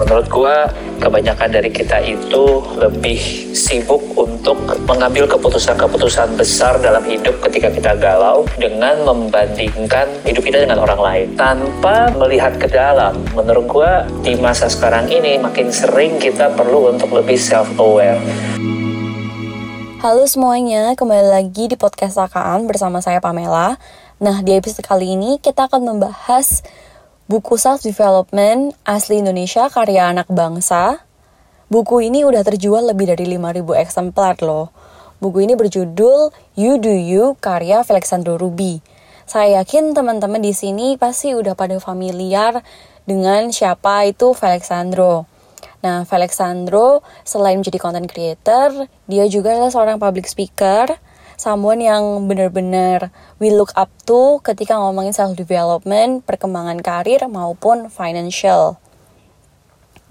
Menurut gua kebanyakan dari kita itu lebih sibuk untuk mengambil keputusan-keputusan besar dalam hidup ketika kita galau dengan membandingkan hidup kita dengan orang lain tanpa melihat ke dalam. Menurut gua di masa sekarang ini makin sering kita perlu untuk lebih self aware. Halo semuanya, kembali lagi di podcast Sakaan bersama saya Pamela. Nah, di episode kali ini kita akan membahas buku Self Development asli Indonesia karya anak bangsa. Buku ini udah terjual lebih dari 5000 eksemplar loh. Buku ini berjudul You Do You karya Felixandro Ruby. Saya yakin teman-teman di sini pasti udah pada familiar dengan siapa itu Felixandro. Nah, Felixandro selain menjadi content creator, dia juga adalah seorang public speaker, someone yang benar-benar we look up to ketika ngomongin self development, perkembangan karir maupun financial.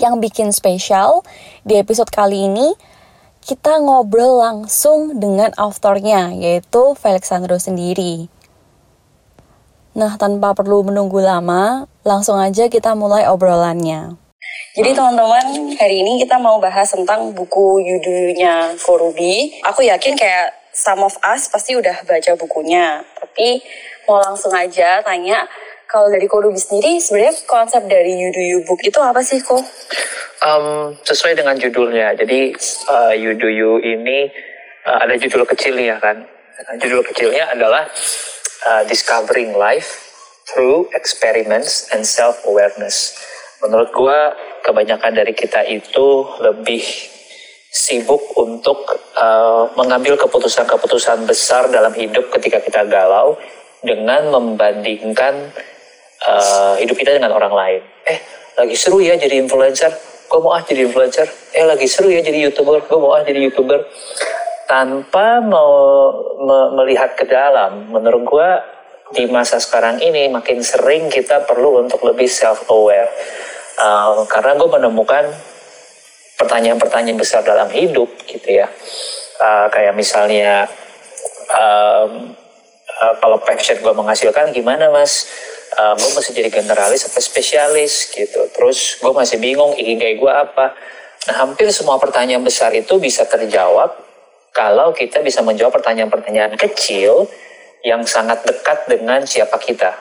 Yang bikin spesial di episode kali ini kita ngobrol langsung dengan authornya yaitu Felixandro sendiri. Nah, tanpa perlu menunggu lama, langsung aja kita mulai obrolannya. Jadi teman-teman, hari ini kita mau bahas tentang buku Yudunya Korubi. Aku yakin kayak some of us pasti udah baca bukunya. Tapi mau langsung aja tanya, kalau dari Korubi sendiri sebenarnya konsep dari You Do You Book itu apa sih kok? Um, sesuai dengan judulnya, jadi uh, You Do You ini uh, ada judul kecilnya kan. Judul kecilnya adalah uh, Discovering Life Through Experiments and Self-Awareness. Menurut gua kebanyakan dari kita itu lebih sibuk untuk uh, mengambil keputusan-keputusan besar dalam hidup ketika kita galau dengan membandingkan uh, hidup kita dengan orang lain. Eh, lagi seru ya jadi influencer, gue mau ah jadi influencer. Eh, lagi seru ya jadi youtuber, gue mau ah jadi youtuber. Tanpa mau me melihat ke dalam, menurut gue di masa sekarang ini makin sering kita perlu untuk lebih self aware. Uh, karena gue menemukan pertanyaan-pertanyaan besar dalam hidup gitu ya. Uh, kayak misalnya um, uh, kalau passion gue menghasilkan gimana mas? Uh, gue masih jadi generalis atau spesialis gitu. Terus gue masih bingung ikigai gue apa? Nah hampir semua pertanyaan besar itu bisa terjawab kalau kita bisa menjawab pertanyaan-pertanyaan kecil yang sangat dekat dengan siapa kita.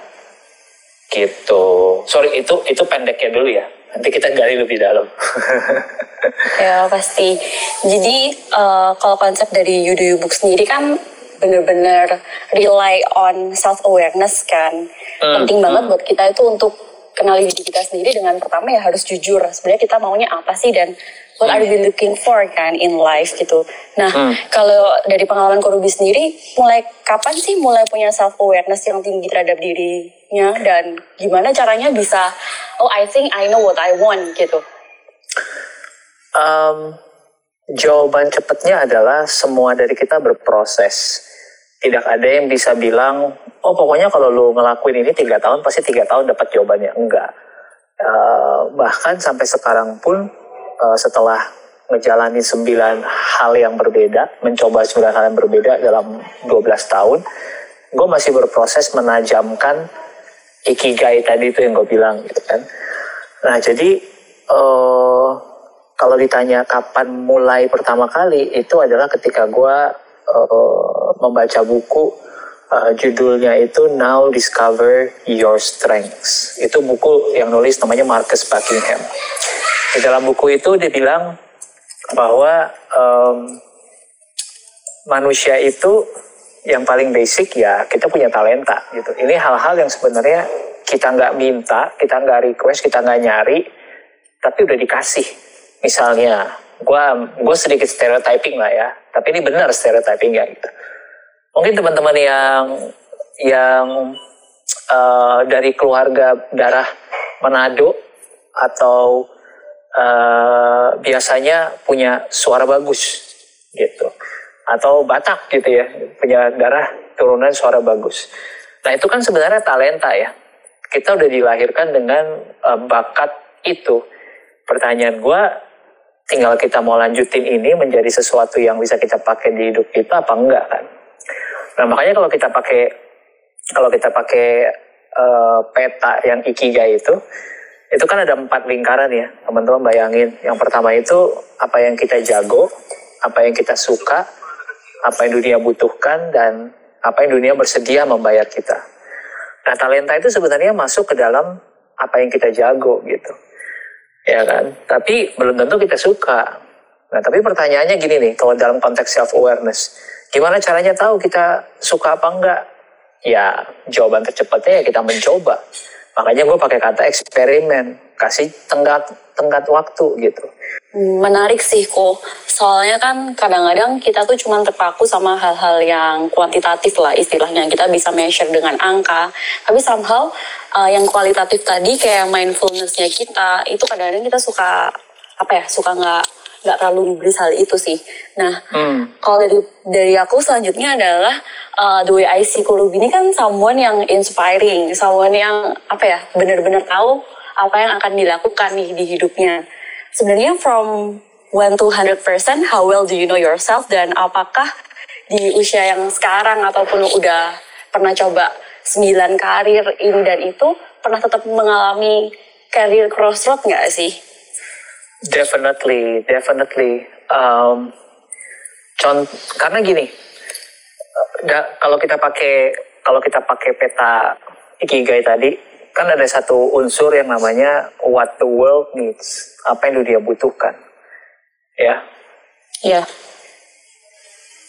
Gitu. Sorry itu itu pendeknya dulu ya nanti kita gali lebih dalam. ya pasti. Jadi uh, kalau konsep dari You Do You Book sendiri kan bener-bener rely on self awareness kan. Hmm. Penting banget hmm. buat kita itu untuk kenali diri kita sendiri dengan pertama ya harus jujur. Sebenarnya kita maunya apa sih dan what are we looking for kan in life gitu. Nah, hmm. kalau dari pengalaman Korubi sendiri, mulai kapan sih mulai punya self awareness yang tinggi terhadap dirinya dan gimana caranya bisa oh I think I know what I want gitu. Um, jawaban cepatnya adalah semua dari kita berproses. Tidak ada yang bisa bilang, oh pokoknya kalau lu ngelakuin ini tiga tahun pasti tiga tahun dapat jawabannya. Enggak. Uh, bahkan sampai sekarang pun uh, setelah menjalani sembilan hal yang berbeda, mencoba sembilan hal yang berbeda dalam 12 tahun, gue masih berproses menajamkan ikigai tadi itu yang gue bilang gitu kan. Nah jadi uh, kalau ditanya kapan mulai pertama kali itu adalah ketika gue uh, membaca buku uh, judulnya itu Now Discover Your Strengths. Itu buku yang nulis namanya Marcus Buckingham. Di dalam buku itu dia bilang bahwa um, manusia itu yang paling basic ya kita punya talenta gitu. Ini hal-hal yang sebenarnya kita nggak minta, kita nggak request, kita nggak nyari, tapi udah dikasih. Misalnya, gue gue sedikit stereotyping lah ya, tapi ini benar stereotyping ya gitu. Mungkin teman-teman yang yang uh, dari keluarga darah Manado atau uh, biasanya punya suara bagus gitu atau Batak gitu ya punya darah turunan suara bagus. Nah itu kan sebenarnya talenta ya. Kita udah dilahirkan dengan uh, bakat itu. Pertanyaan gue, tinggal kita mau lanjutin ini menjadi sesuatu yang bisa kita pakai di hidup kita apa enggak kan? Nah makanya kalau kita pakai kalau kita pakai uh, peta yang ikigai itu, Itu kan ada empat lingkaran ya, teman-teman bayangin. Yang pertama itu apa yang kita jago, apa yang kita suka, apa yang dunia butuhkan, dan apa yang dunia bersedia membayar kita. Nah, talenta itu sebenarnya masuk ke dalam apa yang kita jago gitu. Ya kan? Tapi belum tentu kita suka. Nah, tapi pertanyaannya gini nih, kalau dalam konteks self awareness, gimana caranya tahu kita suka apa enggak? Ya, jawaban tercepatnya ya kita mencoba. Makanya gue pakai kata eksperimen, kasih tenggat tenggat waktu gitu. Menarik sih kok, soalnya kan kadang-kadang kita tuh cuma terpaku sama hal-hal yang kuantitatif lah istilahnya. Kita bisa measure dengan angka, tapi somehow uh, yang kualitatif tadi kayak mindfulnessnya kita, itu kadang-kadang kita suka apa ya, suka nggak nggak terlalu memberi hal itu sih. Nah, hmm. kalau dari dari aku selanjutnya adalah uh, the way I see Kulub ini kan someone yang inspiring, someone yang apa ya benar-benar tahu apa yang akan dilakukan nih di hidupnya. Sebenarnya from when to 100% how well do you know yourself dan apakah di usia yang sekarang ataupun udah pernah coba 9 karir ini dan itu pernah tetap mengalami career crossroad nggak sih? Definitely, definitely. Um, contoh, karena gini, da, kalau kita pakai kalau kita pakai peta ikigai tadi, kan ada satu unsur yang namanya what the world needs, apa yang dunia butuhkan, ya. Ya.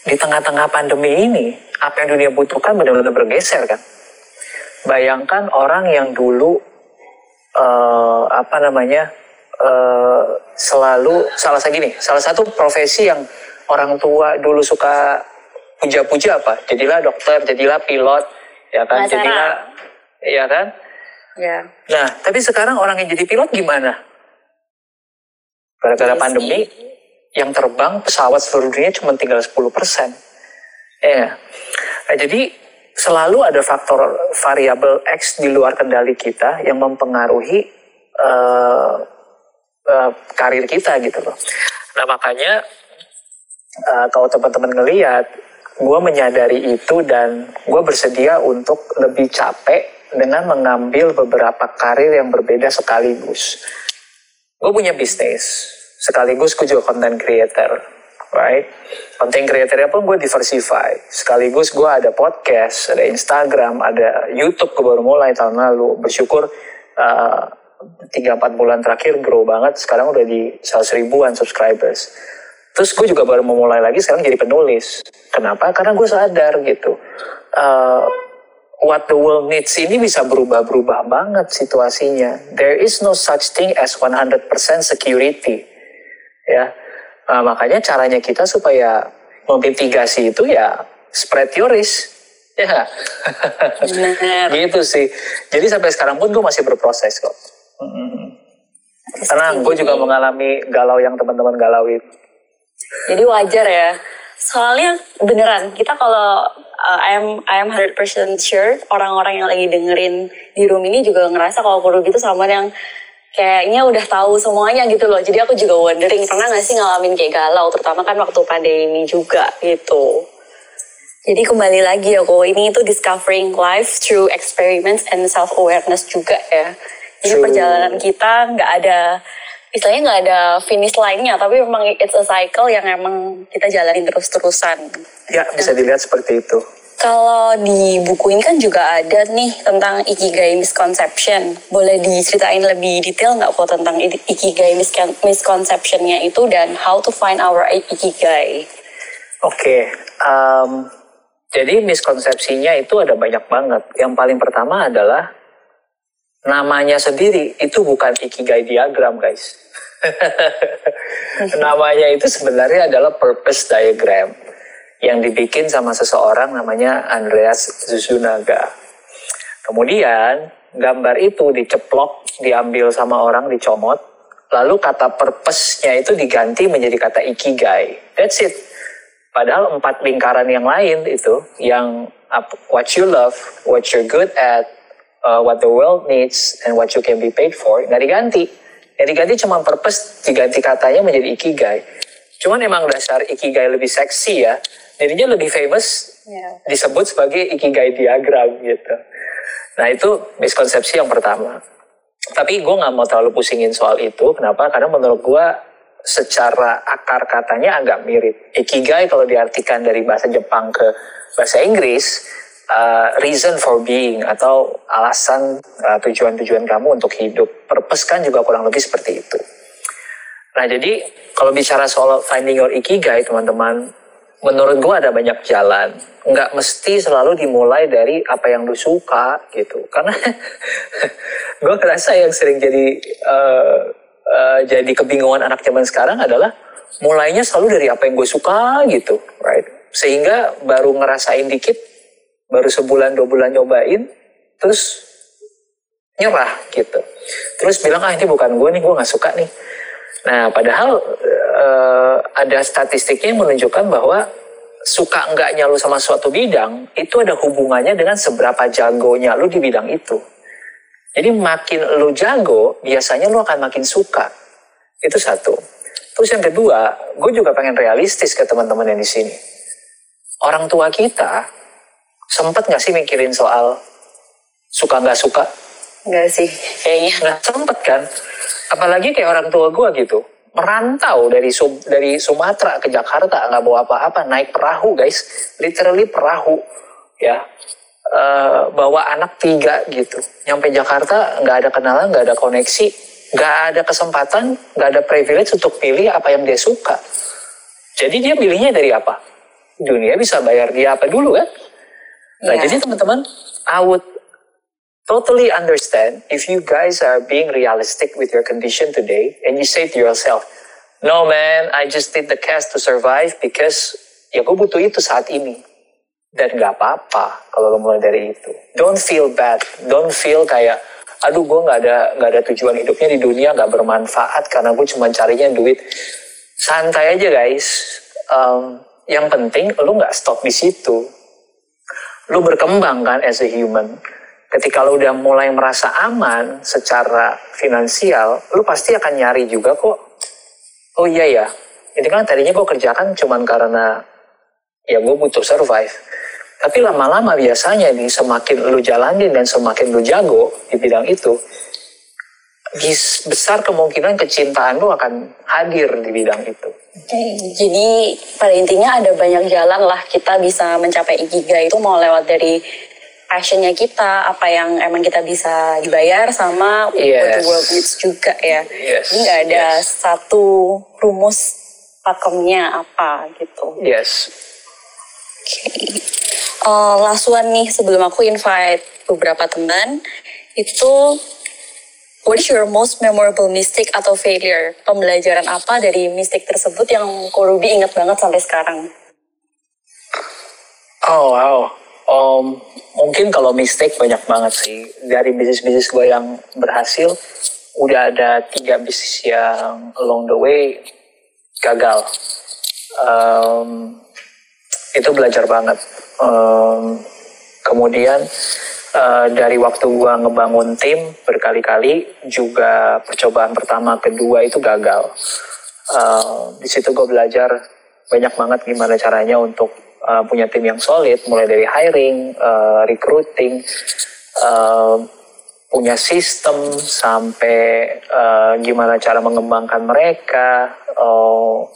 Di tengah-tengah pandemi ini, apa yang dunia butuhkan benar-benar bergeser kan. Bayangkan orang yang dulu uh, apa namanya uh, selalu salah satu gini, salah satu profesi yang orang tua dulu suka puja-puja apa? Jadilah dokter, jadilah pilot, ya kan? Masalah. Jadilah, ya kan? Ya. Nah, tapi sekarang orang yang jadi pilot gimana? Gara-gara yes, pandemi, yang terbang pesawat seluruh dunia cuma tinggal 10 persen. Ya. Nah, jadi selalu ada faktor variabel X di luar kendali kita yang mempengaruhi uh, uh, karir kita gitu loh. Nah makanya uh, kalau teman-teman ngelihat, gue menyadari itu dan gue bersedia untuk lebih capek dengan mengambil beberapa karir yang berbeda sekaligus. Gue punya bisnis, sekaligus gue juga content creator, right? Content creatornya pun gue diversify. Sekaligus gue ada podcast, ada Instagram, ada YouTube gue baru mulai tahun lalu. Bersyukur uh, tiga empat bulan terakhir grow banget. Sekarang udah di 100 ribuan subscribers. Terus gue juga baru memulai lagi sekarang jadi penulis. Kenapa? Karena gue sadar gitu. Uh, what the world needs ini bisa berubah-berubah banget situasinya. There is no such thing as 100% security. Ya. Nah, makanya caranya kita supaya memitigasi itu ya spread your risk. Ya. gitu sih. Jadi sampai sekarang pun gue masih berproses kok. Hmm. Tenang, gue juga mengalami galau yang teman-teman galauin. Jadi wajar ya. Soalnya beneran kita kalau uh, I am I am 100% sure orang-orang yang lagi dengerin di room ini juga ngerasa kalau Kurub itu sama yang kayaknya udah tahu semuanya gitu loh. Jadi aku juga wondering pernah gak sih ngalamin kayak galau terutama kan waktu pandemi juga gitu. Jadi kembali lagi ya kok ini itu discovering life through experiments and self awareness juga ya. Jadi True. perjalanan kita nggak ada istilahnya nggak ada finish lainnya tapi memang it's a cycle yang emang kita jalanin terus-terusan. Ya bisa dilihat seperti itu. Kalau di buku ini kan juga ada nih tentang ikigai misconception. Boleh diceritain lebih detail nggak kok tentang ikigai misconceptionnya itu dan how to find our ikigai? Oke, okay, um, jadi miskonsepsinya itu ada banyak banget. Yang paling pertama adalah namanya sendiri itu bukan ikigai diagram guys. namanya itu sebenarnya adalah purpose diagram yang dibikin sama seseorang namanya Andreas Suzunaga. Kemudian gambar itu diceplok, diambil sama orang, dicomot, lalu kata purpose-nya itu diganti menjadi kata ikigai. That's it. Padahal empat lingkaran yang lain itu, yang what you love, what you're good at, uh, what the world needs and what you can be paid for nggak diganti. Yang diganti cuma purpose diganti katanya menjadi ikigai. Cuman emang dasar ikigai lebih seksi ya jadinya lebih famous yeah. disebut sebagai ikigai diagram gitu. Nah itu miskonsepsi yang pertama. Tapi gue nggak mau terlalu pusingin soal itu. Kenapa? Karena menurut gue secara akar katanya agak mirip. Ikigai kalau diartikan dari bahasa Jepang ke bahasa Inggris uh, reason for being atau alasan uh, tujuan-tujuan kamu untuk hidup. Purpose kan juga kurang lebih seperti itu. Nah jadi kalau bicara soal finding your ikigai teman-teman menurut gue ada banyak jalan. Nggak mesti selalu dimulai dari apa yang lu suka gitu. Karena gue ngerasa yang sering jadi uh, uh, jadi kebingungan anak zaman sekarang adalah mulainya selalu dari apa yang gue suka gitu right? Sehingga baru ngerasain dikit baru sebulan dua bulan nyobain terus nyerah gitu terus bilang ah ini bukan gue nih gue nggak suka nih Nah, padahal uh, ada statistiknya yang menunjukkan bahwa suka enggaknya lu sama suatu bidang itu ada hubungannya dengan seberapa jagonya lu di bidang itu. Jadi makin lu jago, biasanya lu akan makin suka. Itu satu. Terus yang kedua, gue juga pengen realistis ke teman-teman yang di sini. Orang tua kita sempat nggak sih mikirin soal suka nggak suka? Nggak sih, kayaknya. Nggak sempet kan? apalagi kayak orang tua gue gitu merantau dari Sum dari Sumatera ke Jakarta nggak bawa apa-apa naik perahu guys literally perahu ya uh, bawa anak tiga gitu nyampe Jakarta nggak ada kenalan nggak ada koneksi nggak ada kesempatan nggak ada privilege untuk pilih apa yang dia suka jadi dia pilihnya dari apa dunia bisa bayar dia apa dulu kan nah yeah. jadi teman-teman I would totally understand if you guys are being realistic with your condition today and you say to yourself, no man, I just did the cast to survive because ya gue butuh itu saat ini. Dan gak apa-apa kalau lo mulai dari itu. Don't feel bad. Don't feel kayak, aduh gue gak ada gak ada tujuan hidupnya di dunia gak bermanfaat karena gue cuma carinya duit. Santai aja guys. Um, yang penting lo gak stop di situ. Lo berkembang kan as a human ketika lo udah mulai merasa aman secara finansial, lo pasti akan nyari juga kok. Oh iya ya, ini kan tadinya gue kerjakan cuman karena ya gue butuh survive. Tapi lama-lama biasanya nih semakin lu jalanin dan semakin lu jago di bidang itu, besar kemungkinan kecintaan lu akan hadir di bidang itu. Jadi pada intinya ada banyak jalan lah kita bisa mencapai ikigai itu mau lewat dari passionnya kita, apa yang emang kita bisa dibayar sama yes. what the world needs juga ya. Yes. Jadi nggak ada yes. satu rumus pakemnya apa gitu. Yes. Oke. Okay. Uh, eh, last one nih sebelum aku invite beberapa teman itu what is your most memorable mistake atau failure? Pembelajaran apa dari mistake tersebut yang kau Ruby ingat banget sampai sekarang? Oh wow. Um, mungkin kalau mistake banyak banget sih dari bisnis-bisnis gue yang berhasil udah ada tiga bisnis yang along the way gagal um, itu belajar banget um, kemudian uh, dari waktu gue ngebangun tim berkali-kali juga percobaan pertama kedua itu gagal uh, di situ gue belajar banyak banget gimana caranya untuk uh, punya tim yang solid, mulai dari hiring, uh, recruiting, uh, punya sistem sampai uh, gimana cara mengembangkan mereka, uh,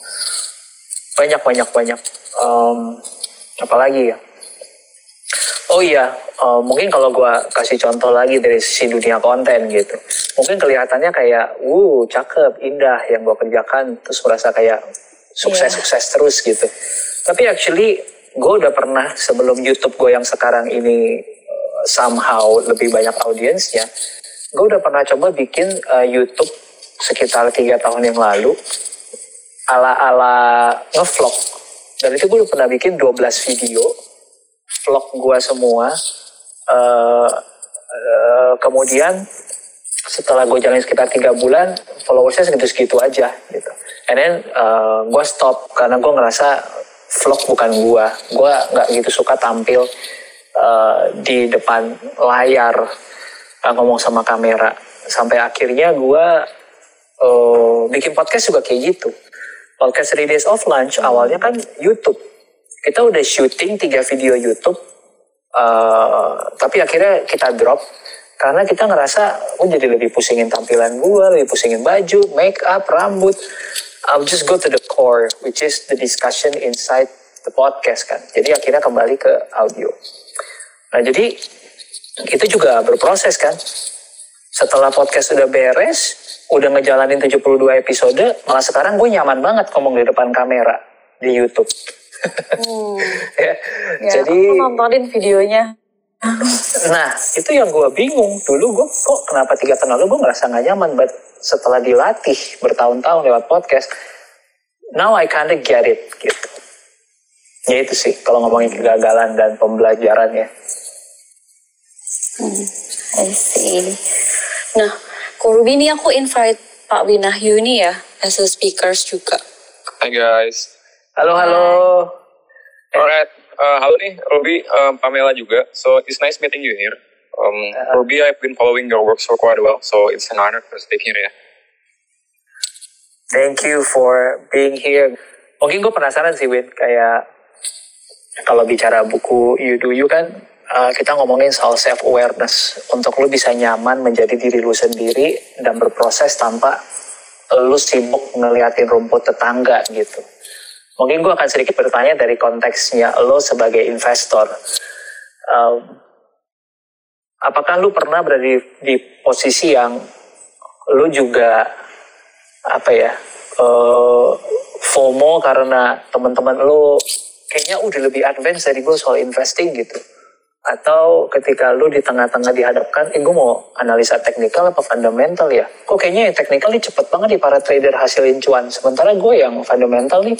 banyak banyak banyak. Um, apalagi ya? Oh iya, uh, mungkin kalau gue kasih contoh lagi dari sisi dunia konten gitu, mungkin kelihatannya kayak, uh, cakep, indah yang gue kerjakan, terus merasa kayak sukses-sukses yeah. terus gitu. Tapi actually gue udah pernah sebelum YouTube gue yang sekarang ini uh, somehow lebih banyak audiensnya, gue udah pernah coba bikin uh, YouTube sekitar tiga tahun yang lalu ala-ala ngevlog dan itu gue udah pernah bikin 12 video vlog gue semua uh, uh, kemudian setelah gue jalan sekitar tiga bulan followersnya segitu-segitu aja gitu. And then uh, gue stop karena gue ngerasa vlog bukan gua. Gua nggak gitu suka tampil uh, di depan layar uh, ngomong sama kamera. Sampai akhirnya gua uh, bikin podcast juga kayak gitu. Podcast Three Days of Lunch awalnya kan YouTube kita udah syuting tiga video YouTube uh, tapi akhirnya kita drop. Karena kita ngerasa oh jadi lebih pusingin tampilan gue lebih pusingin baju make up rambut. I'll just go to the core which is the discussion inside the podcast kan. Jadi akhirnya kembali ke audio. Nah jadi itu juga berproses kan. Setelah podcast sudah beres udah ngejalanin 72 episode malah sekarang gue nyaman banget ngomong di depan kamera di YouTube Hmm. ya. Ya, jadi aku nontonin videonya. Nah, itu yang gue bingung. Dulu gue kok kenapa tiga tahun lalu gue ngerasa gak nyaman, but setelah dilatih bertahun-tahun lewat podcast, now I kinda get it, gitu. Ya itu sih, kalau ngomongin kegagalan dan pembelajarannya. Hmm, I see. Nah, Kurbi ini aku invite Pak Winahyu nih ya, as a speakers juga. Hi guys. Halo, halo. Alright. Uh, halo nih, Ruby, um, Pamela juga. So it's nice meeting you here. Um, Ruby, I've been following your work for quite a while, so it's an honor to speak here ya. Thank you for being here. Mungkin gue penasaran sih, Win, kayak kalau bicara buku You Do You kan, uh, kita ngomongin soal self-awareness. Untuk lu bisa nyaman menjadi diri lu sendiri dan berproses tanpa lu sibuk ngeliatin rumput tetangga gitu. Mungkin gue akan sedikit bertanya dari konteksnya lo sebagai investor. Um, apakah lu pernah berada di, di posisi yang lu juga apa ya uh, FOMO karena teman-teman lu kayaknya udah lebih advance dari gue soal investing gitu atau ketika lu di tengah-tengah dihadapkan, eh gue mau analisa teknikal apa fundamental ya? Kok kayaknya yang teknikal nih cepet banget nih para trader hasilin cuan. Sementara gue yang fundamental nih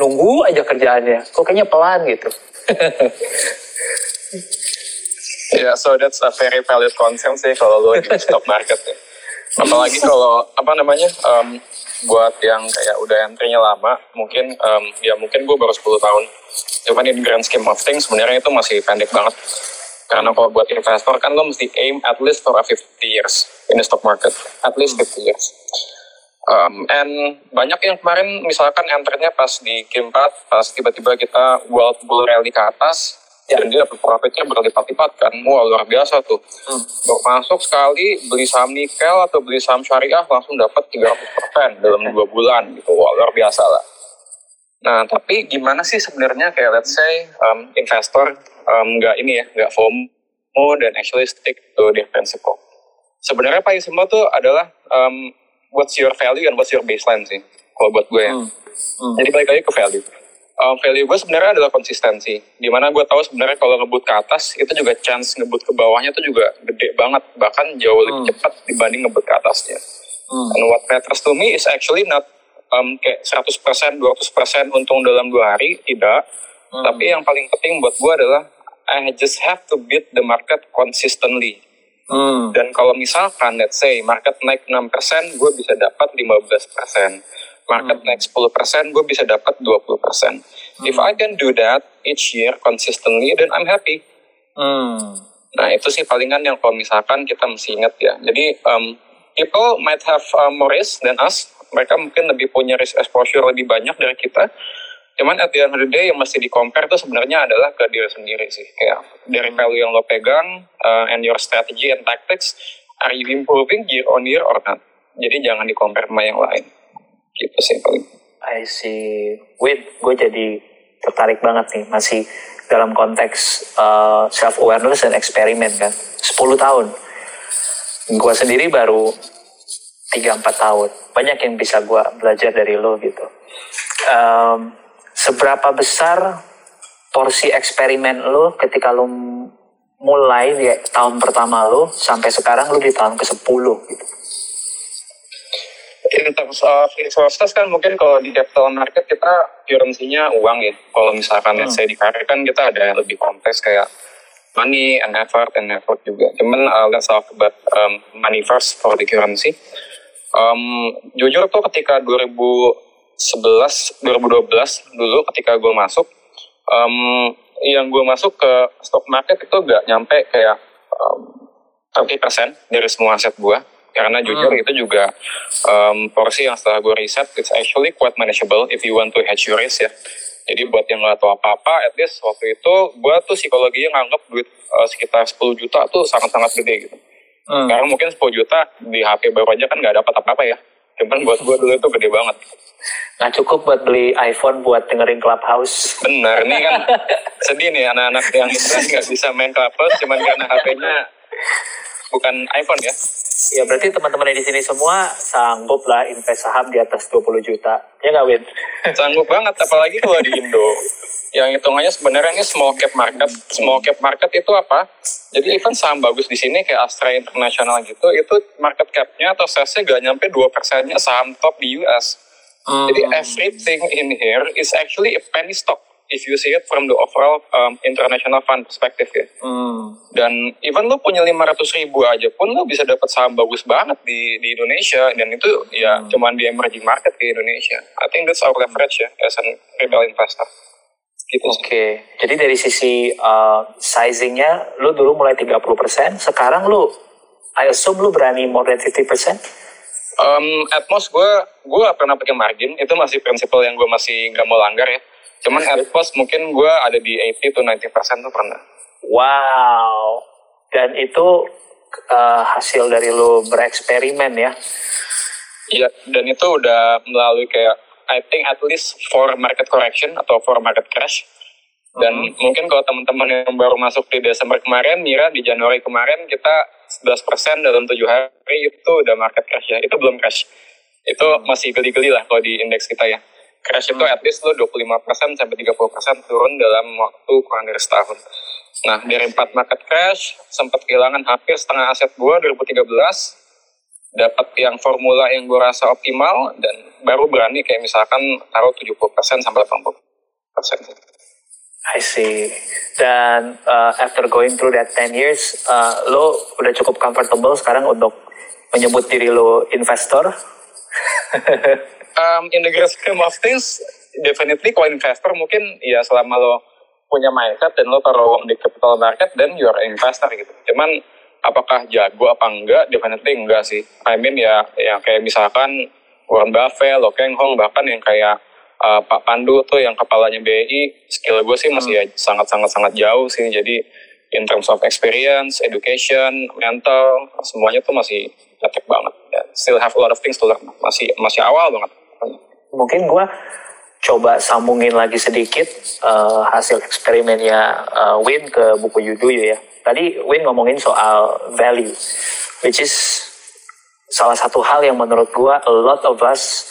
nunggu aja kerjaannya. Kok kayaknya pelan gitu. Yeah, so that's a very valid concern sih kalau lo di stock market ya. Apalagi kalau apa namanya um, buat yang kayak udah entry-nya lama, mungkin um, ya mungkin gue baru 10 tahun. Cuman in grand scheme of things sebenarnya itu masih pendek banget. Karena kalau buat investor kan lo mesti aim at least for a 50 years in the stock market, at least 50 years. Um, and banyak yang kemarin misalkan enternya pas di Q4, pas tiba-tiba kita wild bull rally ke atas, dan dia dapat profitnya berlipat-lipat kan, wah luar biasa tuh. Hmm. Masuk sekali beli saham nikel atau beli saham syariah langsung dapat 300% dalam dua bulan gitu, wah luar biasa lah. Nah tapi gimana sih sebenarnya kayak let's say um, investor um, nggak ini ya, nggak FOMO dan actually stick to principle. Sebenarnya paling semua tuh adalah um, what's your value and what's your baseline sih, kalau buat gue ya. Hmm. Hmm. Jadi balik lagi ke value. Um, value gue sebenarnya adalah konsistensi. Di mana gue tahu sebenarnya kalau ngebut ke atas itu juga chance ngebut ke bawahnya itu juga gede banget, bahkan jauh lebih Hmm. cepat dibanding ngebut ke atasnya. Hmm. And what matters to me is actually not um, kayak 100%, 200% untung dalam dua hari, tidak. Hmm. Tapi yang paling penting buat gue adalah I just have to beat the market consistently. Hmm. Dan kalau misalkan, let's say, market naik 6%, gue bisa dapat 15%. Market naik 10%, gue bisa dapat 20%. If I can do that each year consistently, then I'm happy. Hmm. Nah, itu sih palingan yang kalau misalkan kita mesti ingat ya. Jadi, um, people might have um, more risk than us. Mereka mungkin lebih punya risk exposure lebih banyak dari kita. Cuman at the end of the day yang mesti di-compare itu sebenarnya adalah ke diri sendiri sih. Kayak dari value yang lo pegang uh, and your strategy and tactics, are you improving year on year or not? Jadi jangan di-compare sama yang lain. Gitu sih paling. I see. Wait, gue jadi tertarik banget nih. Masih dalam konteks uh, self-awareness dan eksperimen kan. 10 tahun. Gue sendiri baru 3-4 tahun. Banyak yang bisa gue belajar dari lo gitu. Um, seberapa besar porsi eksperimen lo ketika lo mulai di tahun pertama lo sampai sekarang lo di tahun ke-10 gitu. In terms of kan mungkin kalau di capital market kita currency-nya uang ya. Kalau misalkan let's say di karir kan kita ada yang lebih kompleks kayak money and effort and effort juga. Cuman uh, let's talk about um, money first for the currency. Um, jujur tuh ketika 2011, 2012 dulu ketika gue masuk, um, yang gue masuk ke stock market itu gak nyampe kayak um, 30% dari semua aset gue karena jujur Hmm. itu juga um, porsi yang setelah gue riset it's actually quite manageable if you want to hedge your risk ya jadi buat yang nggak tahu apa-apa at least waktu itu gue tuh psikologinya nganggap duit uh, sekitar 10 juta tuh sangat-sangat gede gitu Hmm. Sekarang mungkin 10 juta di HP baru aja kan nggak dapat apa-apa ya. Cuman buat gue dulu itu gede banget. Nggak cukup buat beli iPhone buat dengerin Clubhouse. Bener, ini kan sedih nih anak-anak yang nggak bisa main Clubhouse cuman karena HP-nya bukan iPhone ya. Ya berarti teman-teman di sini semua sanggup lah invest saham di atas 20 juta. Ya nggak Win? Sanggup banget, apalagi kalau di Indo. Yang hitungannya sebenarnya ini small cap market. Small cap market itu apa? Jadi even saham bagus di sini kayak Astra International gitu, itu market cap-nya atau size-nya gak nyampe 2 persennya saham top di US. Hmm. Jadi everything in here is actually a penny stock if you see it from the overall um, international fund perspective ya. Hmm. Dan even lu punya 500 ribu aja pun lu bisa dapat saham bagus banget di di Indonesia dan itu ya hmm. cuman di emerging market di Indonesia. I think that's our leverage ya as an retail investor. Gitu Oke, okay. jadi dari sisi uh, sizingnya, lu dulu mulai 30%, sekarang lu, I assume lu berani more than 50%? Um, at most gue, gue pernah pakai margin, itu masih prinsipal yang gue masih gak mau langgar ya. Cuman at most mungkin gue ada di 80 to 90% tuh pernah. Wow, dan itu uh, hasil dari lu bereksperimen ya? Iya, dan itu udah melalui kayak I think at least for market correction atau for market crash. Dan hmm. mungkin kalau teman-teman yang baru masuk di Desember kemarin, Mira di Januari kemarin kita 11% dalam tujuh hari itu udah market crash ya. Itu belum crash. Itu hmm. masih geli-geli lah kalau di indeks kita ya. Crash itu at least lo 25% sampai 30% turun dalam waktu kurang dari setahun. Nah, dari empat market crash, sempat kehilangan hampir setengah aset gua 2013, dapat yang formula yang gue rasa optimal dan baru berani kayak misalkan taruh 70% sampai 80%. I see. Dan uh, after going through that 10 years, uh, lo udah cukup comfortable sekarang untuk menyebut diri lo investor? um, in the grand scheme of things, definitely kalau investor mungkin ya selama lo punya mindset dan lo taruh uang di capital market, then you are investor gitu. Cuman apakah jago apa enggak definitely enggak sih. I mean ya yang kayak misalkan Warren Buffett, Lo Keng Hong bahkan yang kayak uh, Pak Pandu tuh yang kepalanya BI skill gue sih masih hmm. ya sangat sangat sangat jauh sih. Jadi in terms of experience, education, mental semuanya tuh masih cetek banget. Ya, still have a lot of things to learn. Masih masih awal banget mungkin gue coba sambungin lagi sedikit uh, hasil eksperimennya uh, Win ke buku Yuduyu ya Tadi Win ngomongin soal value, which is salah satu hal yang menurut gua a lot of us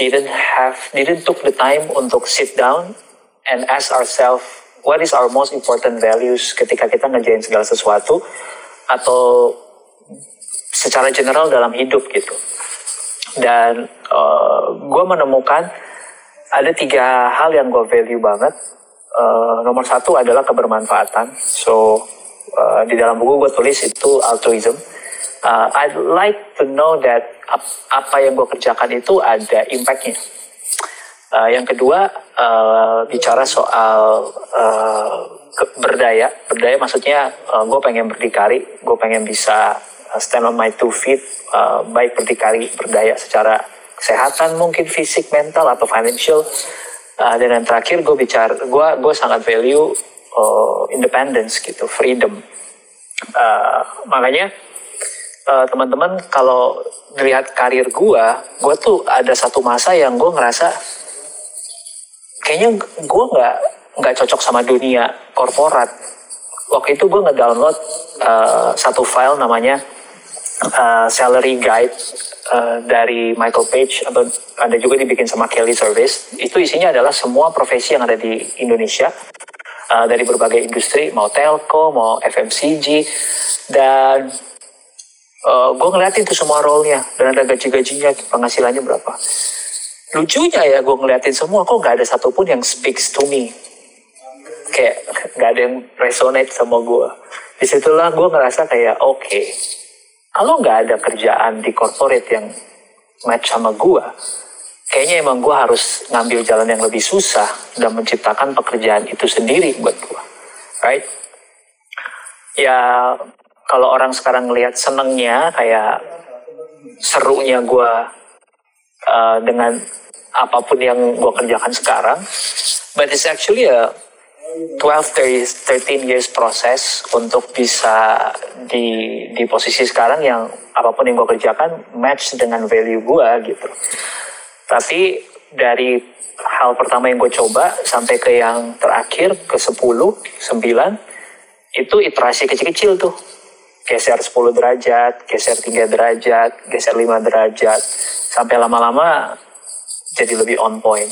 didn't have didn't took the time untuk sit down and ask ourselves what is our most important values ketika kita ngerjain segala sesuatu atau secara general dalam hidup gitu. Dan uh, gue menemukan ada tiga hal yang gue value banget. Uh, nomor satu adalah kebermanfaatan. So uh, di dalam buku gue tulis itu altruism. Uh, I'd like to know that ap apa yang gue kerjakan itu ada impactnya. Uh, yang kedua uh, bicara soal uh, berdaya. Berdaya maksudnya uh, gue pengen berdikari, gue pengen bisa stand on my two feet, uh, baik berdikari, berdaya secara kesehatan mungkin fisik, mental atau financial. Uh, dan yang terakhir gue bicara, gue gue sangat value uh, independence gitu, freedom. Uh, makanya uh, teman-teman kalau melihat karir gue, gue tuh ada satu masa yang gue ngerasa kayaknya gue nggak nggak cocok sama dunia korporat. Waktu itu gue ngedownload uh, satu file namanya uh, salary guide uh, dari Michael Page atau ada juga dibikin sama Kelly Service. Itu isinya adalah semua profesi yang ada di Indonesia uh, dari berbagai industri, mau telco, mau FMCG, dan uh, gue ngeliatin tuh semua role-nya, dan ada gaji-gajinya, penghasilannya berapa. Lucunya ya gue ngeliatin semua, kok gak ada satupun yang speaks to me. Kayak gak ada yang resonate sama gue. Di situlah gue ngerasa kayak, oke, okay, kalau gak ada kerjaan di corporate yang match sama gue, kayaknya emang gue harus ngambil jalan yang lebih susah dan menciptakan pekerjaan itu sendiri buat gue, right? Ya kalau orang sekarang ngelihat senengnya kayak serunya gue uh, dengan apa pun yang gue kerjakan sekarang, but it's actually a 12 13 years proses untuk bisa di di posisi sekarang yang apa pun yang gue kerjakan match dengan value gue gitu. Tapi dari hal pertama yang gue coba sampai ke yang terakhir ke 10, 9 itu iterasi kecil-kecil tuh. Geser 10 derajat, geser 3 derajat, geser 5 derajat. Sampai lama-lama jadi lebih on point.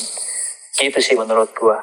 Gitu sih menurut gue.